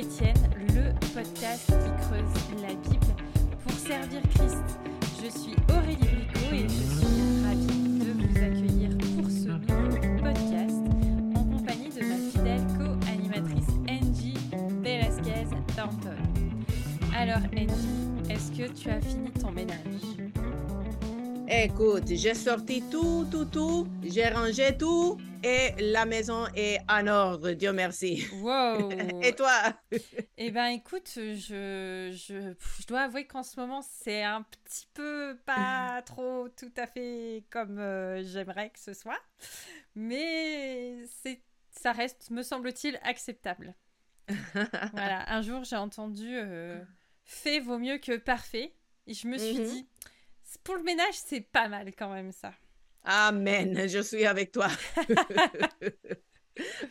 chrétienne, le podcast qui creuse la Bible pour servir Christ. Je suis Aurélie Bricot et je suis ravie de vous accueillir pour ce nouveau podcast en compagnie de ma fidèle co-animatrice Angie Velasquez Thornton. Alors Angie, est-ce que tu as fini ton ménage? Écoute, j'ai sorti tout, tout, tout, j'ai rangé tout et la maison est en ordre, Dieu merci. Wow Et toi? Eh ben écoute, je, je, je dois avouer qu'en ce moment c'est un petit peu pas trop tout à fait comme euh, j'aimerais que ce soit, mais c'est ça reste, me semble-t-il, acceptable. voilà, un jour j'ai entendu euh, fait vaut mieux que parfait et je me suis Mhm. dit pour le ménage c'est pas mal quand même ça. Amen, je suis avec toi.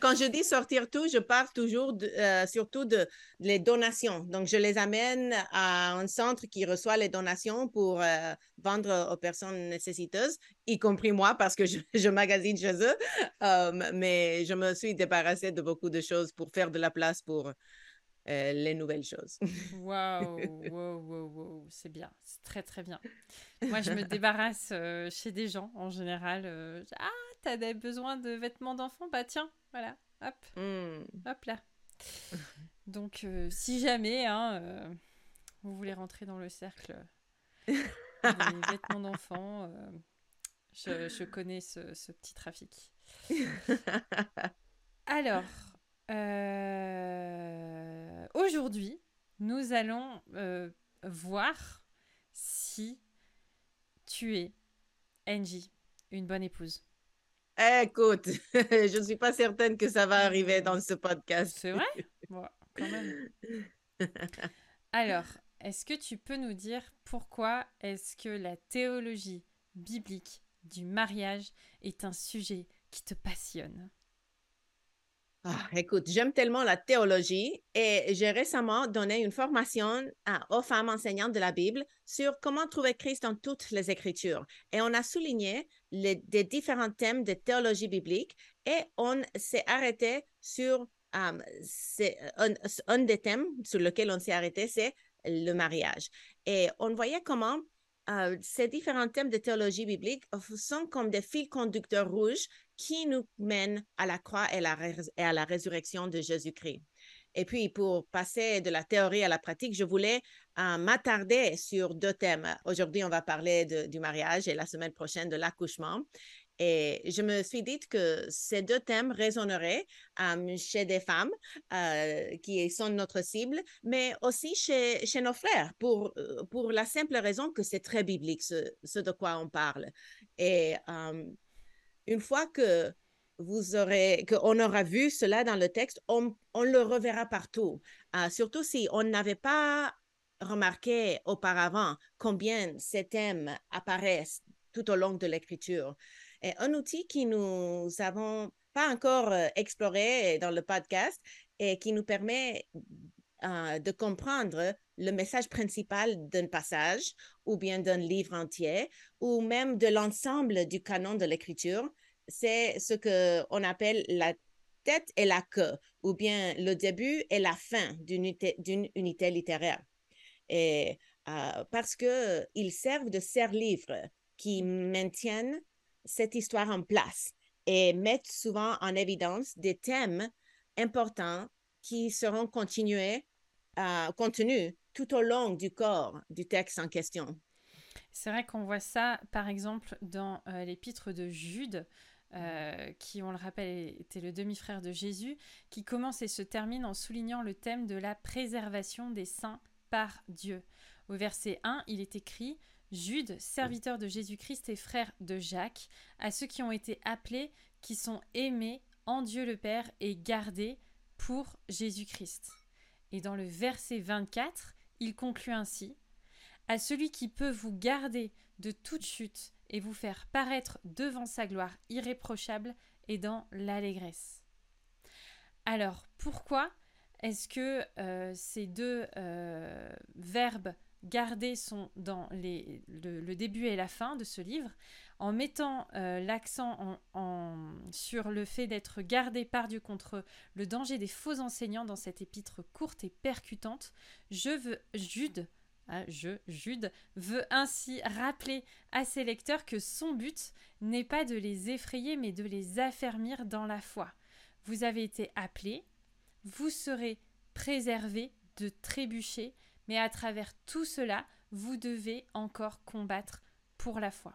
Quand je dis sortir tout, je parle toujours de- euh, surtout de, les donations. Donc, je les amène à un centre qui reçoit les donations pour euh, vendre aux personnes nécessiteuses, y compris moi parce que je, je magasine chez eux. Euh, mais je me suis débarrassée de beaucoup de choses pour faire de la place pour euh, les nouvelles choses. Waouh, waouh, waouh, waouh, c'est bien, c'est très très bien. Moi, je me débarrasse euh, chez des gens en général. euh, ah, t'as des besoin de vêtements d'enfant? Bah tiens, voilà, hop, Hmm. hop là. Donc, si jamais hein, vous voulez rentrer dans le cercle des vêtements d'enfant, je, je connais ce, ce petit trafic. Alors, euh, aujourd'hui, nous allons euh, voir si tu es, Angie, une bonne épouse. Écoute, je ne suis pas certaine que ça va arriver dans ce podcast. C'est vrai? Bon, quand même. Alors, est-ce que tu peux nous dire pourquoi est-ce que la théologie biblique du mariage est un sujet qui te passionne? Ah, écoute, j'aime tellement la théologie et j'ai récemment donné une formation aux femmes enseignantes de la Bible sur comment trouver Christ dans toutes les Écritures. Et on a souligné les, différents thèmes de théologie biblique et on s'est arrêté sur euh, un, un des thèmes sur lequel on s'est arrêté, c'est le mariage. Et on voyait comment euh, ces différents thèmes de théologie biblique sont comme des fils conducteurs rouges qui nous mènent à la croix et, à la résurrection de Jésus-Christ. Et puis, pour passer de la théorie à la pratique, je voulais euh, m'attarder sur deux thèmes. Aujourd'hui, on va parler du mariage et la semaine prochaine de l'accouchement. Et je me suis dit que ces deux thèmes résonneraient euh, chez des femmes euh, qui sont notre cible, mais aussi chez, nos frères, pour, euh, pour la simple raison que c'est très biblique, ce, de quoi on parle. Et une fois que vous aurez, qu'on aura vu cela dans le texte, on, le reverra partout. Surtout si on n'avait pas remarqué auparavant combien ces thèmes apparaissent tout au long de l'écriture. Un outil qui nous avons pas encore euh, exploré dans le podcast et qui nous permet euh, de comprendre le message principal d'un passage ou bien d'un livre entier ou même de l'ensemble du canon de l'écriture, c'est ce que on appelle la tête et la queue, ou bien le début et la fin d'une unité, unité littéraire. Et euh, parce que ils servent de serre-livres qui maintiennent cette histoire en place et mettent souvent en évidence des thèmes importants qui seront continués, euh, contenus tout au long du corps du texte en question. C'est vrai qu'on voit ça, par exemple, dans euh, l'épître de Jude, euh, qui, on le rappelle, était le demi-frère de Jésus, qui commence et se termine en soulignant le thème de la préservation des saints par Dieu. Au verset 1, il est écrit Jude, serviteur de Jésus-Christ et frère de Jacques, à ceux qui ont été appelés, qui sont aimés en Dieu le Père et gardés pour Jésus-Christ. Et dans le verset 24, il conclut ainsi à celui qui peut vous garder de toute chute et vous faire paraître devant sa gloire irréprochable et dans l'allégresse. Alors, pourquoi est-ce que euh, ces deux euh, verbes gardés sont dans les, le, début et la fin de ce livre, en mettant euh, l'accent sur le fait d'être gardé par Dieu contre le danger des faux enseignants dans cette épître courte et percutante, je veux, Jude, hein, je, Jude, veut ainsi rappeler à ses lecteurs que son but n'est pas de les effrayer, mais de les affermir dans la foi. Vous avez été appelés, vous serez préservés de trébucher, mais à travers tout cela, vous devez encore combattre pour la foi.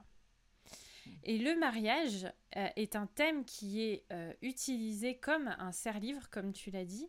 Et le mariage euh, est un thème qui est euh, utilisé comme un serre-livre, comme tu l'as dit,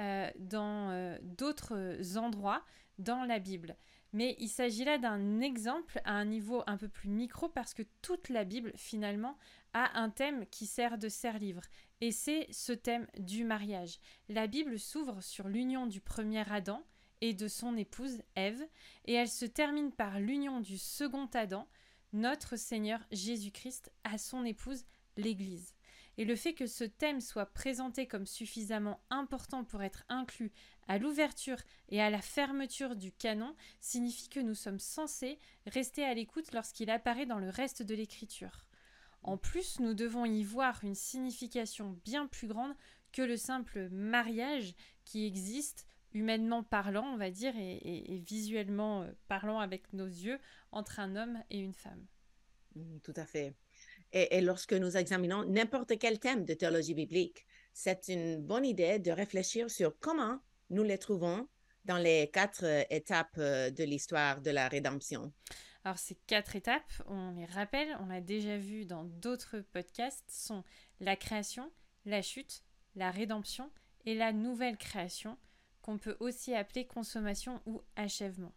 euh, dans d'autres endroits dans la Bible. Mais il s'agit là d'un exemple à un niveau un peu plus micro parce que toute la Bible, finalement, a un thème qui sert de serre-livre. Et c'est ce thème du mariage. La Bible s'ouvre sur l'union du premier Adam et de son épouse Ève, et elle se termine par l'union du second Adam, notre Seigneur Jésus-Christ, à son épouse, l'Église. Et le fait que ce thème soit présenté comme suffisamment important pour être inclus à l'ouverture et à la fermeture du canon signifie que nous sommes censés rester à l'écoute lorsqu'il apparaît dans le reste de l'écriture. En plus, nous devons y voir une signification bien plus grande que le simple mariage qui existe humainement parlant, on va dire, et, visuellement euh, parlant avec nos yeux, entre un homme et une femme. Mmh, tout à fait. Et, lorsque nous examinons n'importe quel thème de théologie biblique, c'est une bonne idée de réfléchir sur comment nous les trouvons dans les quatre euh, étapes euh, de l'histoire de la rédemption. Alors ces quatre étapes, on les rappelle, on l'a déjà vu dans d'autres podcasts, sont la création, la chute, la rédemption et la nouvelle création, qu'on peut aussi appeler consommation ou achèvement.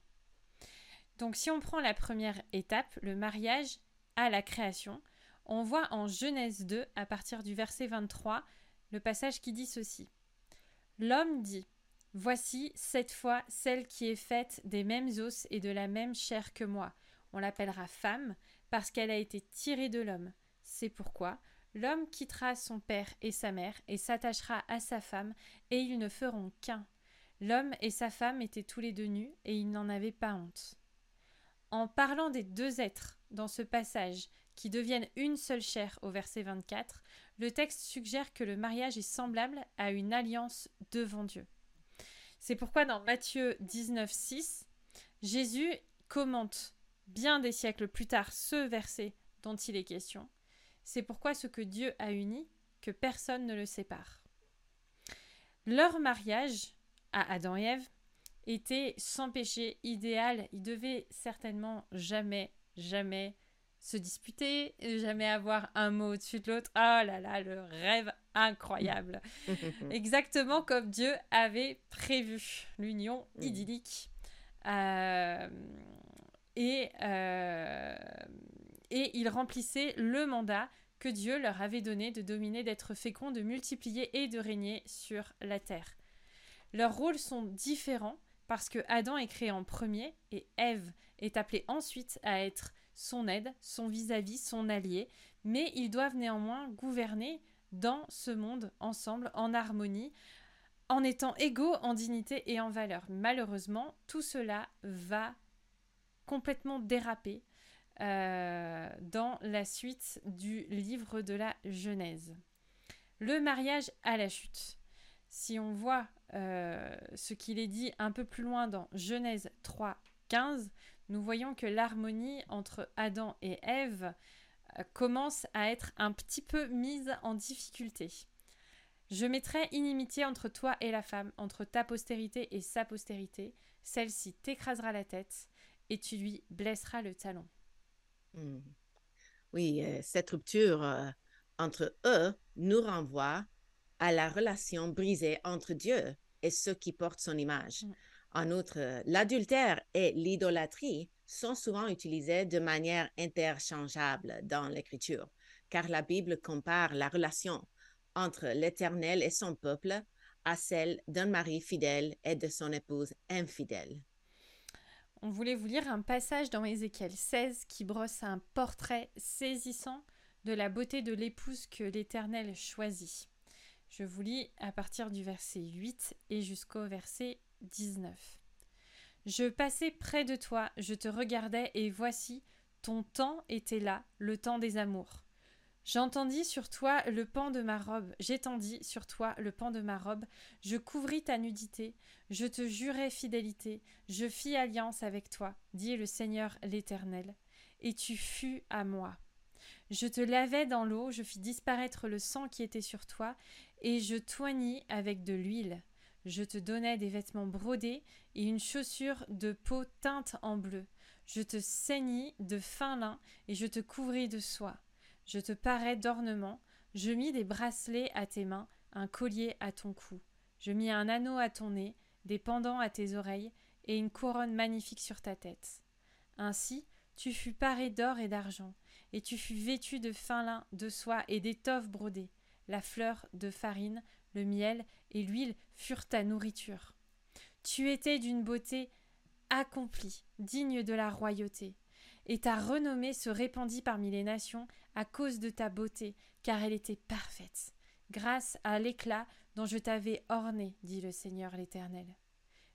Donc si on prend la première étape, le mariage à la création, on voit en Genèse 2, à partir du verset 23, le passage qui dit ceci. L'homme dit Voici cette fois celle qui est faite des mêmes os et de la même chair que moi. On l'appellera femme parce qu'elle a été tirée de l'homme. C'est pourquoi l'homme quittera son père et sa mère et s'attachera à sa femme, et ils ne feront qu'un. L'homme et sa femme étaient tous les deux nus, et ils n'en avaient pas honte. En parlant des deux êtres dans ce passage, qui deviennent une seule chair au verset 24, le texte suggère que le mariage est semblable à une alliance devant Dieu. C'est pourquoi dans Matthieu 19, 6, Jésus commente bien des siècles plus tard ce verset dont il est question. C'est pourquoi ce que Dieu a uni, que personne ne le sépare. Leur mariage à Adam et Ève était sans péché idéal. Ils devaient certainement jamais, jamais se disputer, jamais avoir un mot au-dessus de l'autre. Oh là là, le rêve incroyable. Exactement comme Dieu avait prévu l'union idyllique. Euh, et, euh, et ils remplissaient le mandat que Dieu leur avait donné de dominer, d'être fécond, de multiplier et de régner sur la terre. Leurs rôles sont différents parce que Adam est créé en premier et Ève est appelée ensuite à être son aide, son vis-à-vis, son allié, mais ils doivent néanmoins gouverner dans ce monde ensemble, en harmonie, en étant égaux en dignité et en valeur. Malheureusement, tout cela va complètement déraper euh, dans la suite du livre de la Genèse. Le mariage à la chute. Si on voit euh, ce qu'il est dit un peu plus loin dans Genèse 3, 15, nous voyons que l'harmonie entre Adam et Ève euh, commence à être un petit peu mise en difficulté. Je mettrai inimitié entre toi et la femme, entre ta postérité et sa postérité. Celle-ci t'écrasera la tête et tu lui blesseras le talon. Hmm. Oui, euh, cette rupture entre eux nous renvoie à la relation brisée entre Dieu et ceux qui portent son image. Mm. En outre, l'adultère et l'idolâtrie sont souvent utilisés de manière interchangeable dans l'Écriture, car la Bible compare la relation entre l'Éternel et son peuple à celle d'un mari fidèle et de son épouse infidèle. On voulait vous lire un passage dans Ézéchiel 16 qui brosse un portrait saisissant de la beauté de l'épouse que l'Éternel choisit. Je vous lis à partir du verset 8 et jusqu'au verset 19. Je passais près de toi, je te regardais, et voici, ton temps était là, le temps des amours. J'entendis sur toi le pan de ma robe, j'étendis sur toi le pan de ma robe, je couvris ta nudité, je te jurai fidélité, je fis alliance avec toi, dit le Seigneur l'Éternel, et tu fus à moi. Je te lavai dans l'eau, je fis disparaître le sang qui était sur toi, et je toignis avec de l'huile. Je te donnai des vêtements brodés et une chaussure de peau teinte en bleu. Je te ceignis de fin lin et je te couvris de soie. Je te parais d'ornements, je mis des bracelets à tes mains, un collier à ton cou. Je mis un anneau à ton nez, des pendants à tes oreilles, et une couronne magnifique sur ta tête. Ainsi, tu fus paré d'or et d'argent, et tu fus vêtu de fin lin, de soie et d'étoffes brodées. La fleur de farine, le miel et l'huile furent ta nourriture. Tu étais d'une beauté accomplie, digne de la royauté et ta renommée se répandit parmi les nations à cause de ta beauté, car elle était parfaite, grâce à l'éclat dont je t'avais orné, dit le Seigneur l'Éternel.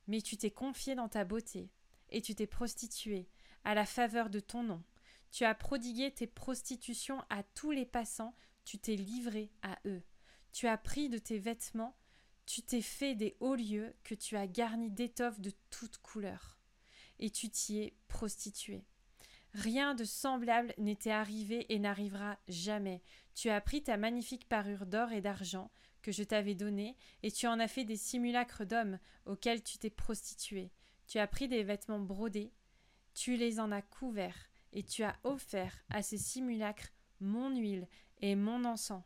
Mais tu t'es confié dans ta beauté, et tu t'es prostitué à la faveur de ton nom. Tu as prodigué tes prostitutions à tous les passants, tu t'es livré à eux. Tu as pris de tes vêtements, tu t'es fait des hauts lieux que tu as garnis d'étoffes de toutes couleurs, et tu t'y es prostitué. Rien de semblable n'était arrivé et n'arrivera jamais. Tu as pris ta magnifique parure d'or et d'argent que je t'avais donnée, et tu en as fait des simulacres d'hommes auxquels tu t'es prostitué. Tu as pris des vêtements brodés, tu les en as couverts, et tu as offert à ces simulacres mon huile et mon encens.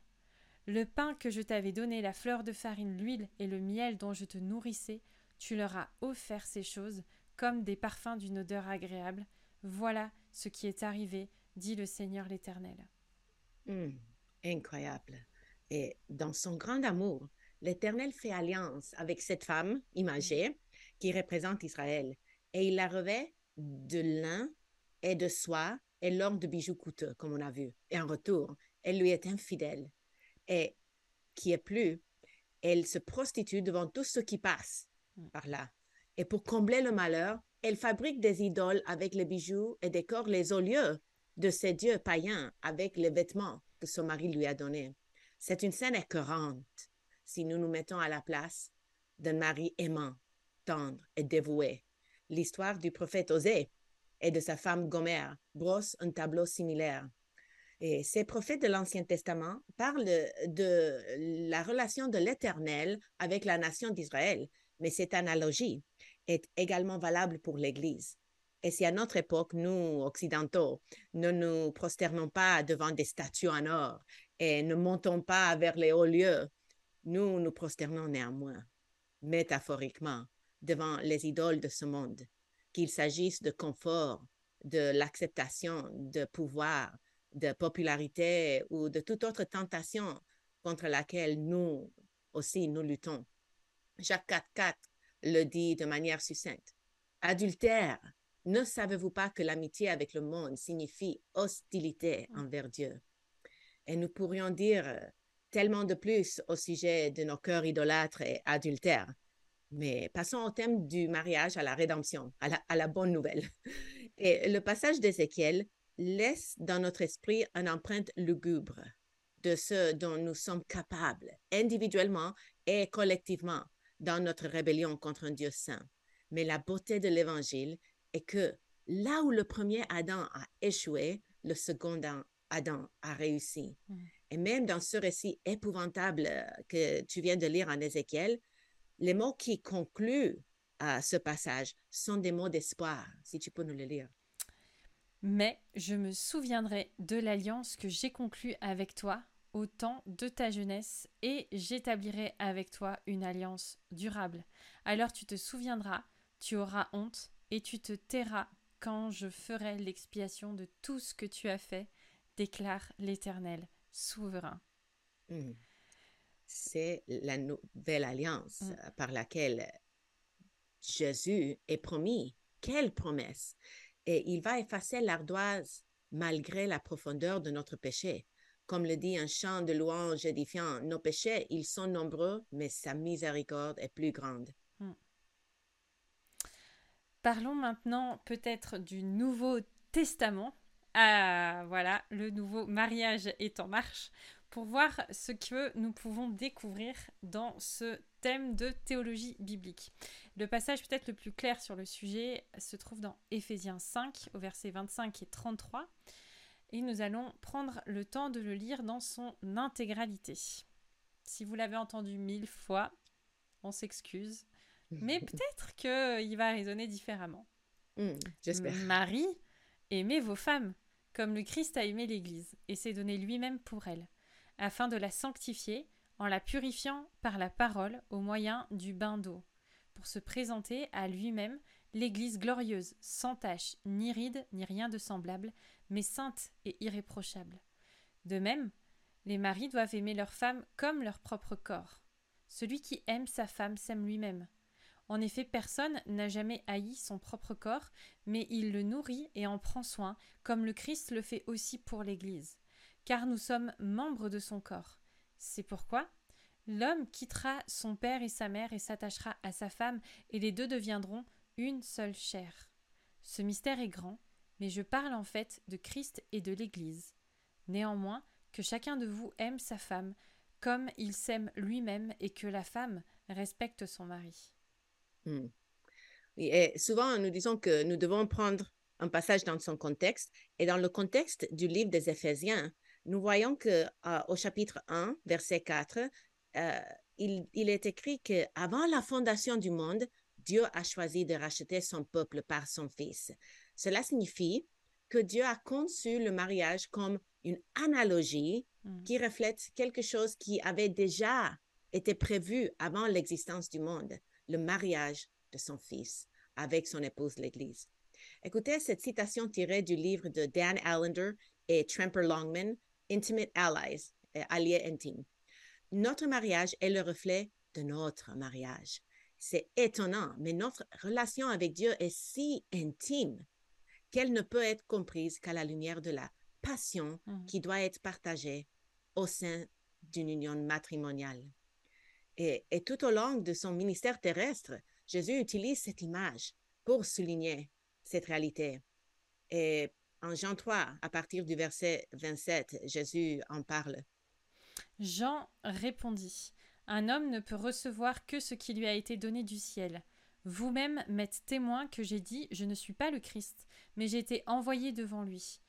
Le pain que je t'avais donné, la fleur de farine, l'huile et le miel dont je te nourrissais, tu leur as offert ces choses comme des parfums d'une odeur agréable. Voilà ce qui est arrivé, dit le Seigneur l'Éternel. Hmm, incroyable. Et dans son grand amour, l'Éternel fait alliance avec cette femme imagée qui représente Israël, et il la revêt de lin et de soie et l'or de bijoux coûteux, comme on a vu. Et en retour, elle lui est infidèle. Et qui est plus, elle se prostitue devant tout ce qui passe hmm. par là. Et pour combler le malheur, elle fabrique des idoles avec les bijoux et décore les hauts lieux de ses dieux païens avec les vêtements que son mari lui a donnés. C'est une scène écœurante si nous nous mettons à la place d'un mari aimant, tendre et dévoué. L'histoire du prophète Osée et de sa femme Gomère brosse un tableau similaire. Et ces prophètes de l'Ancien Testament parlent de la relation de l'Éternel avec la nation d'Israël, mais cette analogie est également valable pour l'Église. Et si à notre époque, nous, occidentaux, ne nous prosternons pas devant des statues en or et ne montons pas vers les hauts lieux, nous nous prosternons néanmoins, métaphoriquement, devant les idoles de ce monde, qu'il s'agisse de confort, de l'acceptation, de pouvoir, de popularité ou de toute autre tentation contre laquelle nous aussi nous luttons. Jacques 4.4 le dit de manière succincte. Adultère, ne savez-vous pas que l'amitié avec le monde signifie hostilité envers Dieu? Et nous pourrions dire tellement de plus au sujet de nos cœurs idolâtres et adultères. Mais passons au thème du mariage à la rédemption, à la, à la bonne nouvelle. Et le passage d'Ézéchiel laisse dans notre esprit une empreinte lugubre de ce dont nous sommes capables, individuellement et collectivement, dans notre rébellion contre un Dieu saint. Mais la beauté de l'Évangile est que là où le premier Adam a échoué, le second Adam a réussi. Mm. Et même dans ce récit épouvantable euh, que tu viens de lire en Ézéchiel, les mots qui concluent à ce passage sont des mots d'espoir, si tu peux nous les lire. Mais je me souviendrai de l'alliance que j'ai conclue avec toi au temps de ta jeunesse, et j'établirai avec toi une alliance durable. Alors tu te souviendras, tu auras honte, et tu te tairas quand je ferai l'expiation de tout ce que tu as fait, déclare l'Éternel, souverain. Hmm. C'est la nouvelle alliance hmm. par laquelle Jésus est promis. Quelle promesse! Et il va effacer l'ardoise malgré la profondeur de notre péché. Comme le dit un chant de louange édifiant, nos péchés, ils sont nombreux, mais sa miséricorde est plus grande. Hmm. Parlons maintenant peut-être du Nouveau Testament. Ah, voilà, le nouveau mariage est en marche pour voir ce que nous pouvons découvrir dans ce thème de théologie biblique. Le passage peut-être le plus clair sur le sujet se trouve dans Éphésiens 5 au verset 25 et 33 et nous allons prendre le temps de le lire dans son intégralité. Si vous l'avez entendu mille fois, on s'excuse, mais peut-être qu'il va résonner différemment. Hmm, j'espère. Marie, aimez vos femmes, comme le Christ a aimé l'Église, et s'est donné lui-même pour elle, afin de la sanctifier, en la purifiant par la parole au moyen du bain d'eau, pour se présenter à lui-même l'Église glorieuse, sans tache, ni ride, ni rien de semblable, mais sainte et irréprochable. De même, les maris doivent aimer leur femme comme leur propre corps. Celui qui aime sa femme s'aime lui-même. En effet, personne n'a jamais haï son propre corps, mais il le nourrit et en prend soin, comme le Christ le fait aussi pour l'Église. Car nous sommes membres de son corps. C'est pourquoi l'homme quittera son père et sa mère et s'attachera à sa femme, et les deux deviendront une seule chair. Ce mystère est grand, mais je parle en fait de Christ et de l'Église. Néanmoins, que chacun de vous aime sa femme, comme il s'aime lui-même, et que la femme respecte son mari. Hmm. Et souvent, nous disons que nous devons prendre un passage dans son contexte. Et dans le contexte du livre des Éphésiens, nous voyons que euh, au chapitre 1, verset 4, euh, il, il, est écrit que avant la fondation du monde, Dieu a choisi de racheter son peuple par son Fils. Cela signifie que Dieu a conçu le mariage comme une analogie hmm. qui reflète quelque chose qui avait déjà été prévu avant l'existence du monde le mariage de son fils avec son épouse l'Église. Écoutez cette citation tirée du livre de Dan Allender et Tremper Longman, Intimate Allies, euh, alliés intimes. Notre mariage est le reflet de notre mariage. C'est étonnant, mais notre relation avec Dieu est si intime qu'elle ne peut être comprise qu'à la lumière de la passion mmh. qui doit être partagée au sein d'une union matrimoniale. Et, tout au long de son ministère terrestre, Jésus utilise cette image pour souligner cette réalité. Et en Jean 3, à partir du verset 27, Jésus en parle. Jean répondit, Un homme ne peut recevoir que ce qui lui a été donné du ciel. Vous-même m'êtes témoin que j'ai dit, Je ne suis pas le Christ, mais j'ai été envoyé devant lui.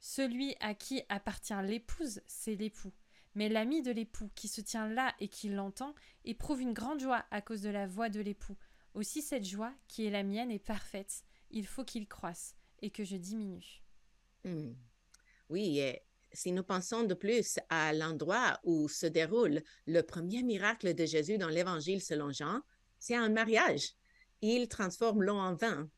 Celui à qui appartient l'épouse, c'est l'époux. Mais l'ami de l'époux, qui se tient là et qui l'entend, éprouve une grande joie à cause de la voix de l'époux. Aussi cette joie, qui est la mienne, est parfaite. Il faut qu'il croisse et que je diminue. Hmm. Oui, et si nous pensons de plus à l'endroit où se déroule le premier miracle de Jésus dans l'Évangile selon Jean, c'est un mariage. Il transforme l'eau en vin.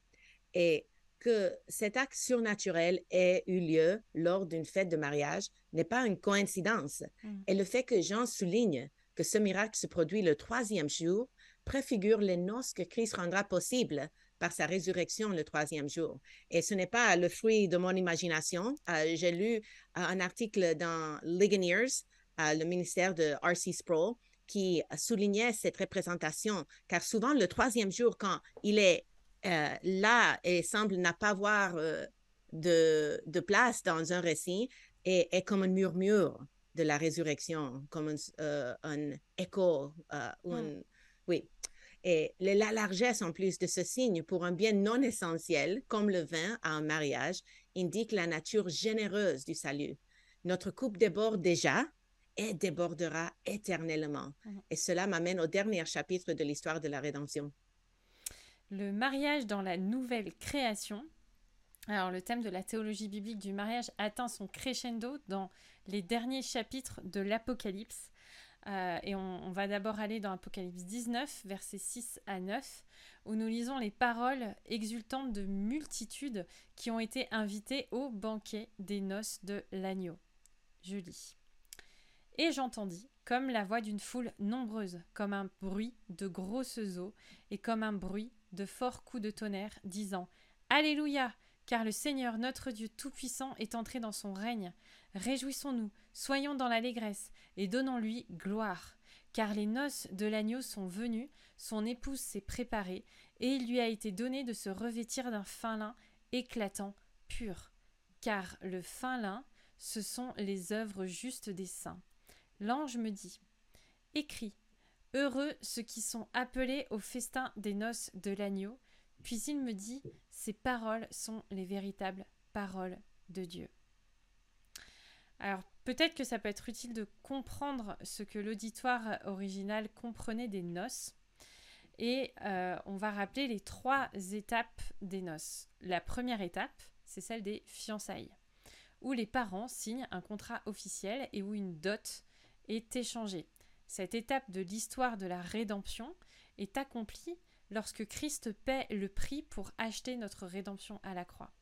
Et que cet acte surnaturel ait eu lieu lors d'une fête de mariage n'est pas une coïncidence. Mm. Et le fait que Jean souligne que ce miracle se produit le troisième jour préfigure les noces que Christ rendra possibles par sa résurrection le troisième jour. Et ce n'est pas le fruit de mon imagination. Euh, j'ai lu euh, un article dans Ligoniers, euh, le ministère de R.C. Sproul, qui soulignait cette représentation, car souvent le troisième jour, quand il est là et semble n'a pas de, de, place dans un récit est comme un murmure de la résurrection, comme un, un écho. Hmm. Oui. Et la largesse en plus de ce signe pour un bien non essentiel, comme le vin à un mariage, indique la nature généreuse du salut. Notre coupe déborde déjà et débordera éternellement. Hmm. Et cela m'amène au dernier chapitre de l'histoire de la rédemption le mariage dans la nouvelle création. Alors le thème de la théologie biblique du mariage atteint son crescendo dans les derniers chapitres de l'Apocalypse. Euh, et on, va d'abord aller dans Apocalypse 19, versets 6 à 9, où nous lisons les paroles exultantes de multitudes qui ont été invitées au banquet des noces de l'agneau. Je lis. Et j'entendis, comme la voix d'une foule nombreuse, comme un bruit de grosses eaux, et comme un bruit de forts coups de tonnerre, disant Alléluia car le Seigneur notre Dieu Tout-Puissant est entré dans son règne. Réjouissons-nous, soyons dans l'allégresse, et donnons-lui gloire. Car les noces de l'agneau sont venues, son épouse s'est préparée, et il lui a été donné de se revêtir d'un fin lin éclatant, pur, car le fin lin, ce sont les œuvres justes des saints. L'ange me dit Écris, heureux ceux qui sont appelés au festin des noces de l'agneau. Puis il me dit Ces paroles sont les véritables paroles de Dieu. Alors peut-être que ça peut être utile de comprendre ce que l'auditoire original comprenait des noces. Et euh, on va rappeler les trois étapes des noces. La première étape, c'est celle des fiançailles, où les parents signent un contrat officiel et où une dot est échangée. Cette étape de l'histoire de la rédemption est accomplie lorsque Christ paie le prix pour acheter notre rédemption à la croix.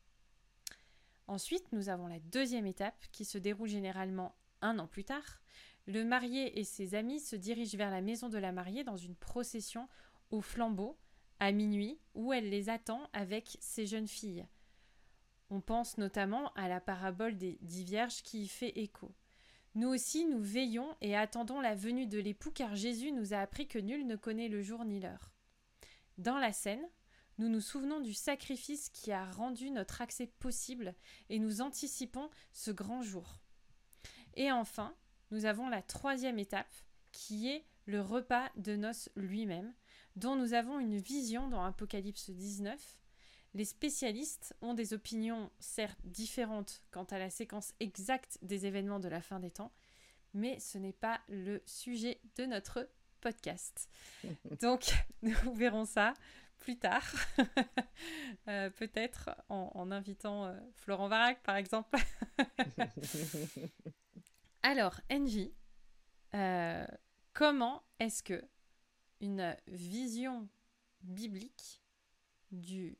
Ensuite, nous avons la deuxième étape qui se déroule généralement un an plus tard. Le marié et ses amis se dirigent vers la maison de la mariée dans une procession au flambeau à minuit où elle les attend avec ses jeunes filles. On pense notamment à la parabole des dix vierges qui y fait écho. Nous aussi, nous veillons et attendons la venue de l'époux car Jésus nous a appris que nul ne connaît le jour ni l'heure. Dans la scène, nous nous souvenons du sacrifice qui a rendu notre accès possible et nous anticipons ce grand jour. Et enfin, nous avons la troisième étape qui est le repas de noces lui-même, dont nous avons une vision dans Apocalypse 19. Les spécialistes ont des opinions certes différentes quant à la séquence exacte des événements de la fin des temps, mais ce n'est pas le sujet de notre podcast. Donc, nous verrons ça plus tard, euh, peut-être en, invitant euh, Florent Varac, par exemple. Alors, Envy, euh, comment est-ce que une vision biblique du...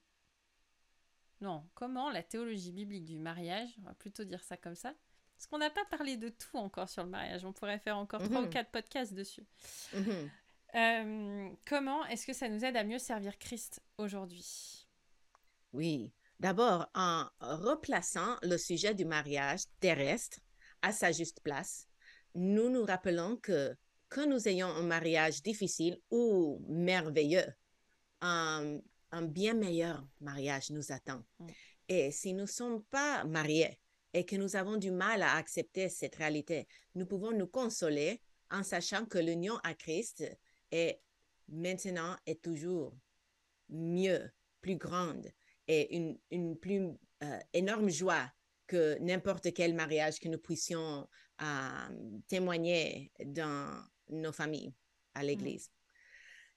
Non, comment la théologie biblique du mariage, on va plutôt dire ça comme ça, parce qu'on n'a pas parlé de tout encore sur le mariage, on pourrait faire encore trois ou mhm. quatre podcasts dessus. Mhm. Euh, comment est-ce que ça nous aide à mieux servir Christ aujourd'hui? Oui, d'abord en replaçant le sujet du mariage terrestre à sa juste place, nous nous rappelons que que nous ayons un mariage difficile ou merveilleux, un, bien meilleur mariage nous attend. Mm. Et si nous ne sommes pas mariés et que nous avons du mal à accepter cette réalité, nous pouvons nous consoler en sachant que l'union à Christ est maintenant et toujours mieux, plus grande et une, une plus euh, énorme joie que n'importe quel mariage que nous puissions euh, témoigner dans nos familles à mmh. l'Église.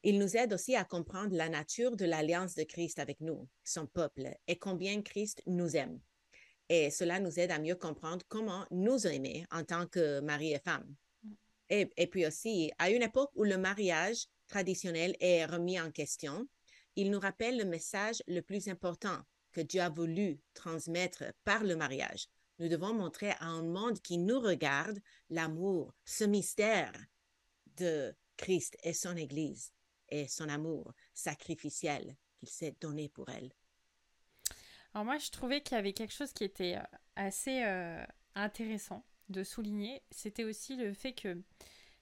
Il nous aide aussi à comprendre la nature de l'alliance de Christ avec nous, son peuple, et combien Christ nous aime. Et cela nous aide à mieux comprendre comment nous aimer en tant que mari et femme. Et, et, puis aussi, à une époque où le mariage traditionnel est remis en question, il nous rappelle le message le plus important que Dieu a voulu transmettre par le mariage. Nous devons montrer à un monde qui nous regarde l'amour, ce mystère de Christ et son Église et son amour sacrificiel qu'il s'est donné pour elle. Alors moi, je trouvais qu'il y avait quelque chose qui était euh, assez euh, intéressant de souligner. C'était aussi le fait que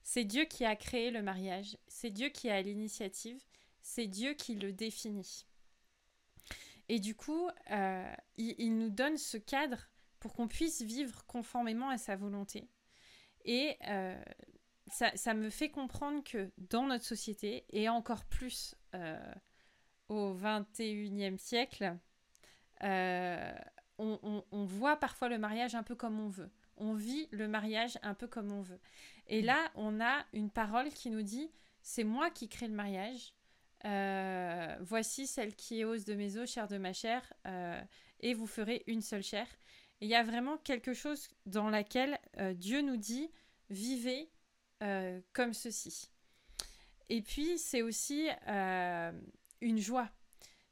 c'est Dieu qui a créé le mariage, c'est Dieu qui a l'initiative, c'est Dieu qui le définit. Et du coup, euh, il, nous donne ce cadre pour qu'on puisse vivre conformément à sa volonté. Et ça, me fait comprendre que dans notre société, et encore plus euh, au 21e siècle, euh, on, voit parfois le mariage un peu comme on veut. On vit le mariage un peu comme on veut. Et là, on a une parole qui nous dit, c'est moi qui crée le mariage. Euh, voici celle qui est hausse de mes os, chair de ma chair, et vous ferez une seule chair. il y a vraiment quelque chose dans laquelle Dieu nous dit, vivez euh, comme ceci. Et puis, c'est aussi euh, une joie.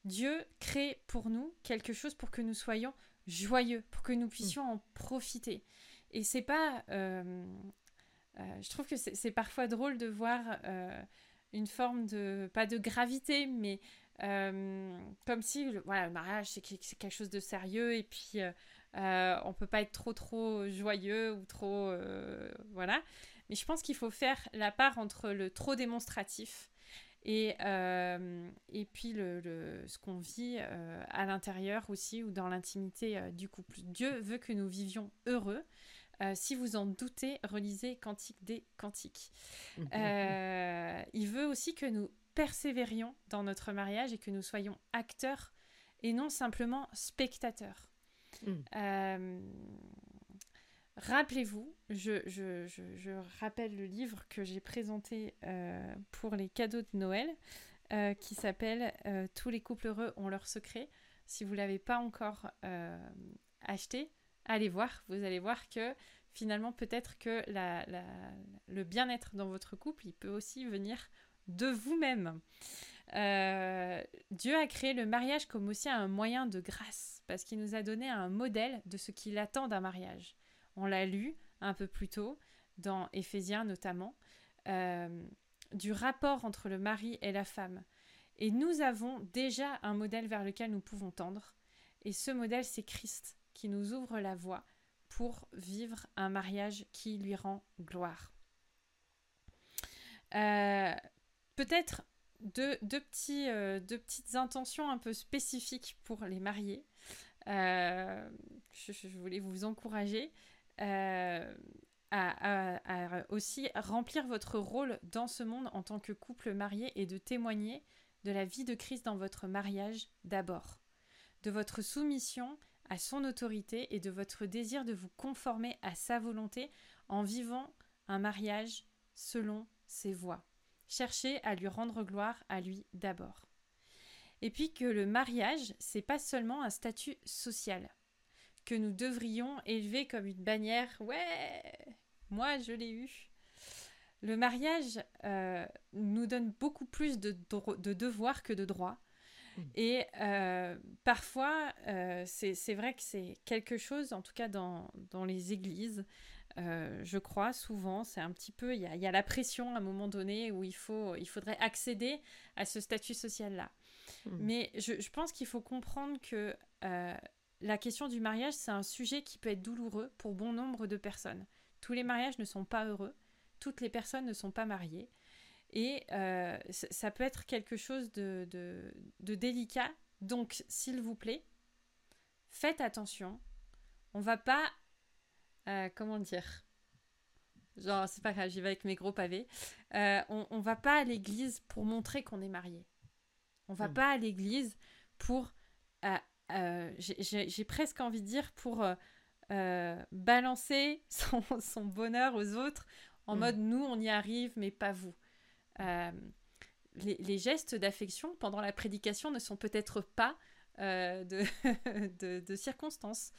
Dieu crée pour nous quelque chose pour que nous soyons joyeux, pour que nous puissions en profiter. Et c'est pas. Euh, je trouve que c'est parfois drôle de voir une forme de. pas de gravité, mais comme si voilà, le mariage, c'est quelque chose de sérieux et puis. on peut pas être trop trop joyeux ou trop voilà mais je pense qu'il faut faire la part entre le trop démonstratif Et, et puis le, ce qu'on vit à l'intérieur aussi ou dans l'intimité du couple. Dieu veut que nous vivions heureux. Si vous en doutez, relisez Cantique des Cantiques. il veut aussi que nous persévérions dans notre mariage et que nous soyons acteurs et non simplement spectateurs. Mm. Rappelez-vous, je, rappelle le livre que j'ai présenté euh, pour les cadeaux de Noël, euh, qui s'appelle euh, Tous les couples heureux ont leur secret. Si vous ne l'avez pas encore acheté, allez voir. Vous allez voir que finalement, peut-être que le bien-être dans votre couple, il peut aussi venir de vous-même. Dieu a créé le mariage comme aussi un moyen de grâce, parce qu'il nous a donné un modèle de ce qu'il attend d'un mariage. On l'a lu un peu plus tôt, dans Éphésiens notamment, euh, du rapport entre le mari et la femme. Et nous avons déjà un modèle vers lequel nous pouvons tendre. Et ce modèle, c'est Christ, qui nous ouvre la voie pour vivre un mariage qui lui rend gloire. Euh, peut-être euh, deux, petites intentions un peu spécifiques pour les mariés. je, voulais vous encourager. Euh, à, aussi remplir votre rôle dans ce monde en tant que couple marié et de témoigner de la vie de Christ dans votre mariage d'abord, de votre soumission à son autorité et de votre désir de vous conformer à sa volonté en vivant un mariage selon ses voies. Cherchez à lui rendre gloire à lui d'abord. Et puis que le mariage, c'est pas seulement un statut social que nous devrions élever comme une bannière. Ouais, moi je l'ai eu. Le mariage euh, nous donne beaucoup plus de, de, devoirs que de droits. Et euh, parfois, euh, c'est vrai que c'est quelque chose, en tout cas dans, dans les églises, je crois souvent, c'est un petit peu, il y a, y a, la pression à un moment donné où il, faut, il faudrait accéder à ce statut social-là. Mmh. Mais je, je pense qu'il faut comprendre que la question du mariage, c'est un sujet qui peut être douloureux pour bon nombre de personnes. Tous les mariages ne sont pas heureux, toutes les personnes ne sont pas mariées. Et euh, ça peut être quelque chose de, délicat. Donc, s'il vous plaît, faites attention. On va pas. Euh, comment dire? Genre, c'est pas grave, j'y vais avec mes gros pavés. Euh, on, on va pas à l'église pour montrer qu'on est marié. On va hmm. pas à l'église pour j'ai presque envie de dire, pour balancer son, bonheur aux autres en mm. mode nous, on y arrive, mais pas vous. Les, gestes d'affection pendant la prédication ne sont peut-être pas de, de, circonstances.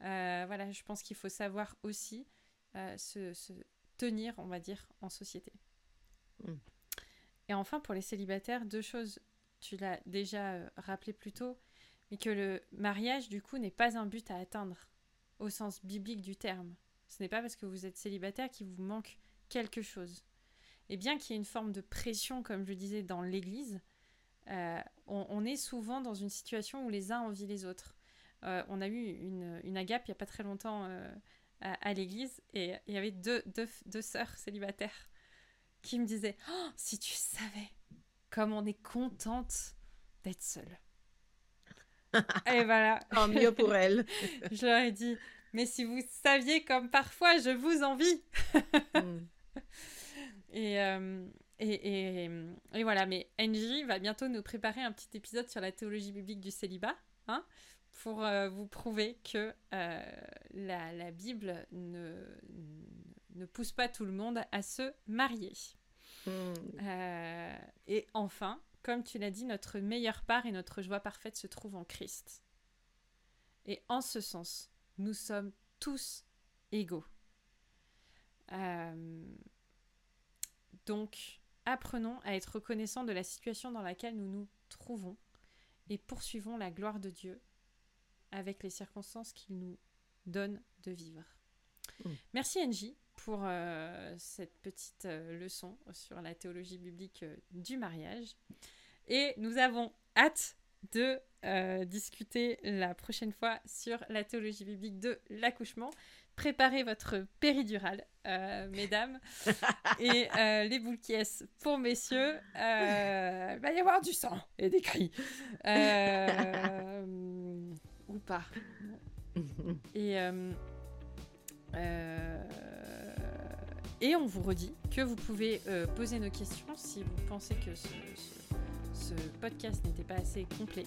voilà, je pense qu'il faut savoir aussi se, tenir, on va dire, en société. Mm. Et enfin, pour les célibataires, deux choses. Tu l'as déjà rappelé plus tôt et que le mariage, du coup, n'est pas un but à atteindre, au sens biblique du terme. Ce n'est pas parce que vous êtes célibataire qu'il vous manque quelque chose. Et bien qu'il y ait une forme de pression, comme je disais, dans l'Église, euh, on, est souvent dans une situation où les uns envient les autres. Euh, on a eu une, une, agape il n'y a pas très longtemps euh, à, l'Église et il y avait deux, deux, deux, sœurs célibataires qui me disaient oh, Si tu savais comme on est contente d'être seule. Et voilà. Tant mieux pour elle. je leur ai dit, mais si vous saviez comme parfois je vous envie. Mm. Euh, et, et, et, voilà, mais Angie va bientôt nous préparer un petit épisode sur la théologie biblique du célibat, hein, pour euh, vous prouver que euh, la, la, Bible ne, ne pousse pas tout le monde à se marier. Mm. et enfin, comme tu l'as dit, notre meilleure part et notre joie parfaite se trouvent en Christ. Et en ce sens, nous sommes tous égaux. Euh, donc, apprenons à être reconnaissants de la situation dans laquelle nous nous trouvons et poursuivons la gloire de Dieu avec les circonstances qu'il nous donne de vivre. Mm. Merci Angie pour euh, cette petite euh, leçon sur la théologie biblique euh, du mariage. Et nous avons hâte de discuter la prochaine fois sur la théologie biblique de l'accouchement. préparez votre péridurale, euh, mesdames, et euh, les boules pour messieurs. il va y avoir du sang et des cris. ou pas. Et, et on vous redit que vous pouvez poser nos questions si vous pensez que ce ce podcast n'était pas assez complet,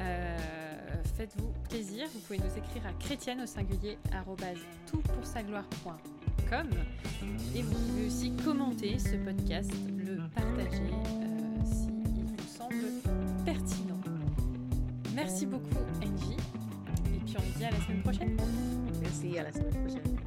euh, faites-vous plaisir. Vous pouvez nous écrire à chrétienne au singulier toutpoursagloire.com et vous pouvez aussi commenter ce podcast, le partager euh, s'il vous semble pertinent. Merci beaucoup, Angie. Et puis on se dit à la semaine prochaine. Merci, à la semaine prochaine.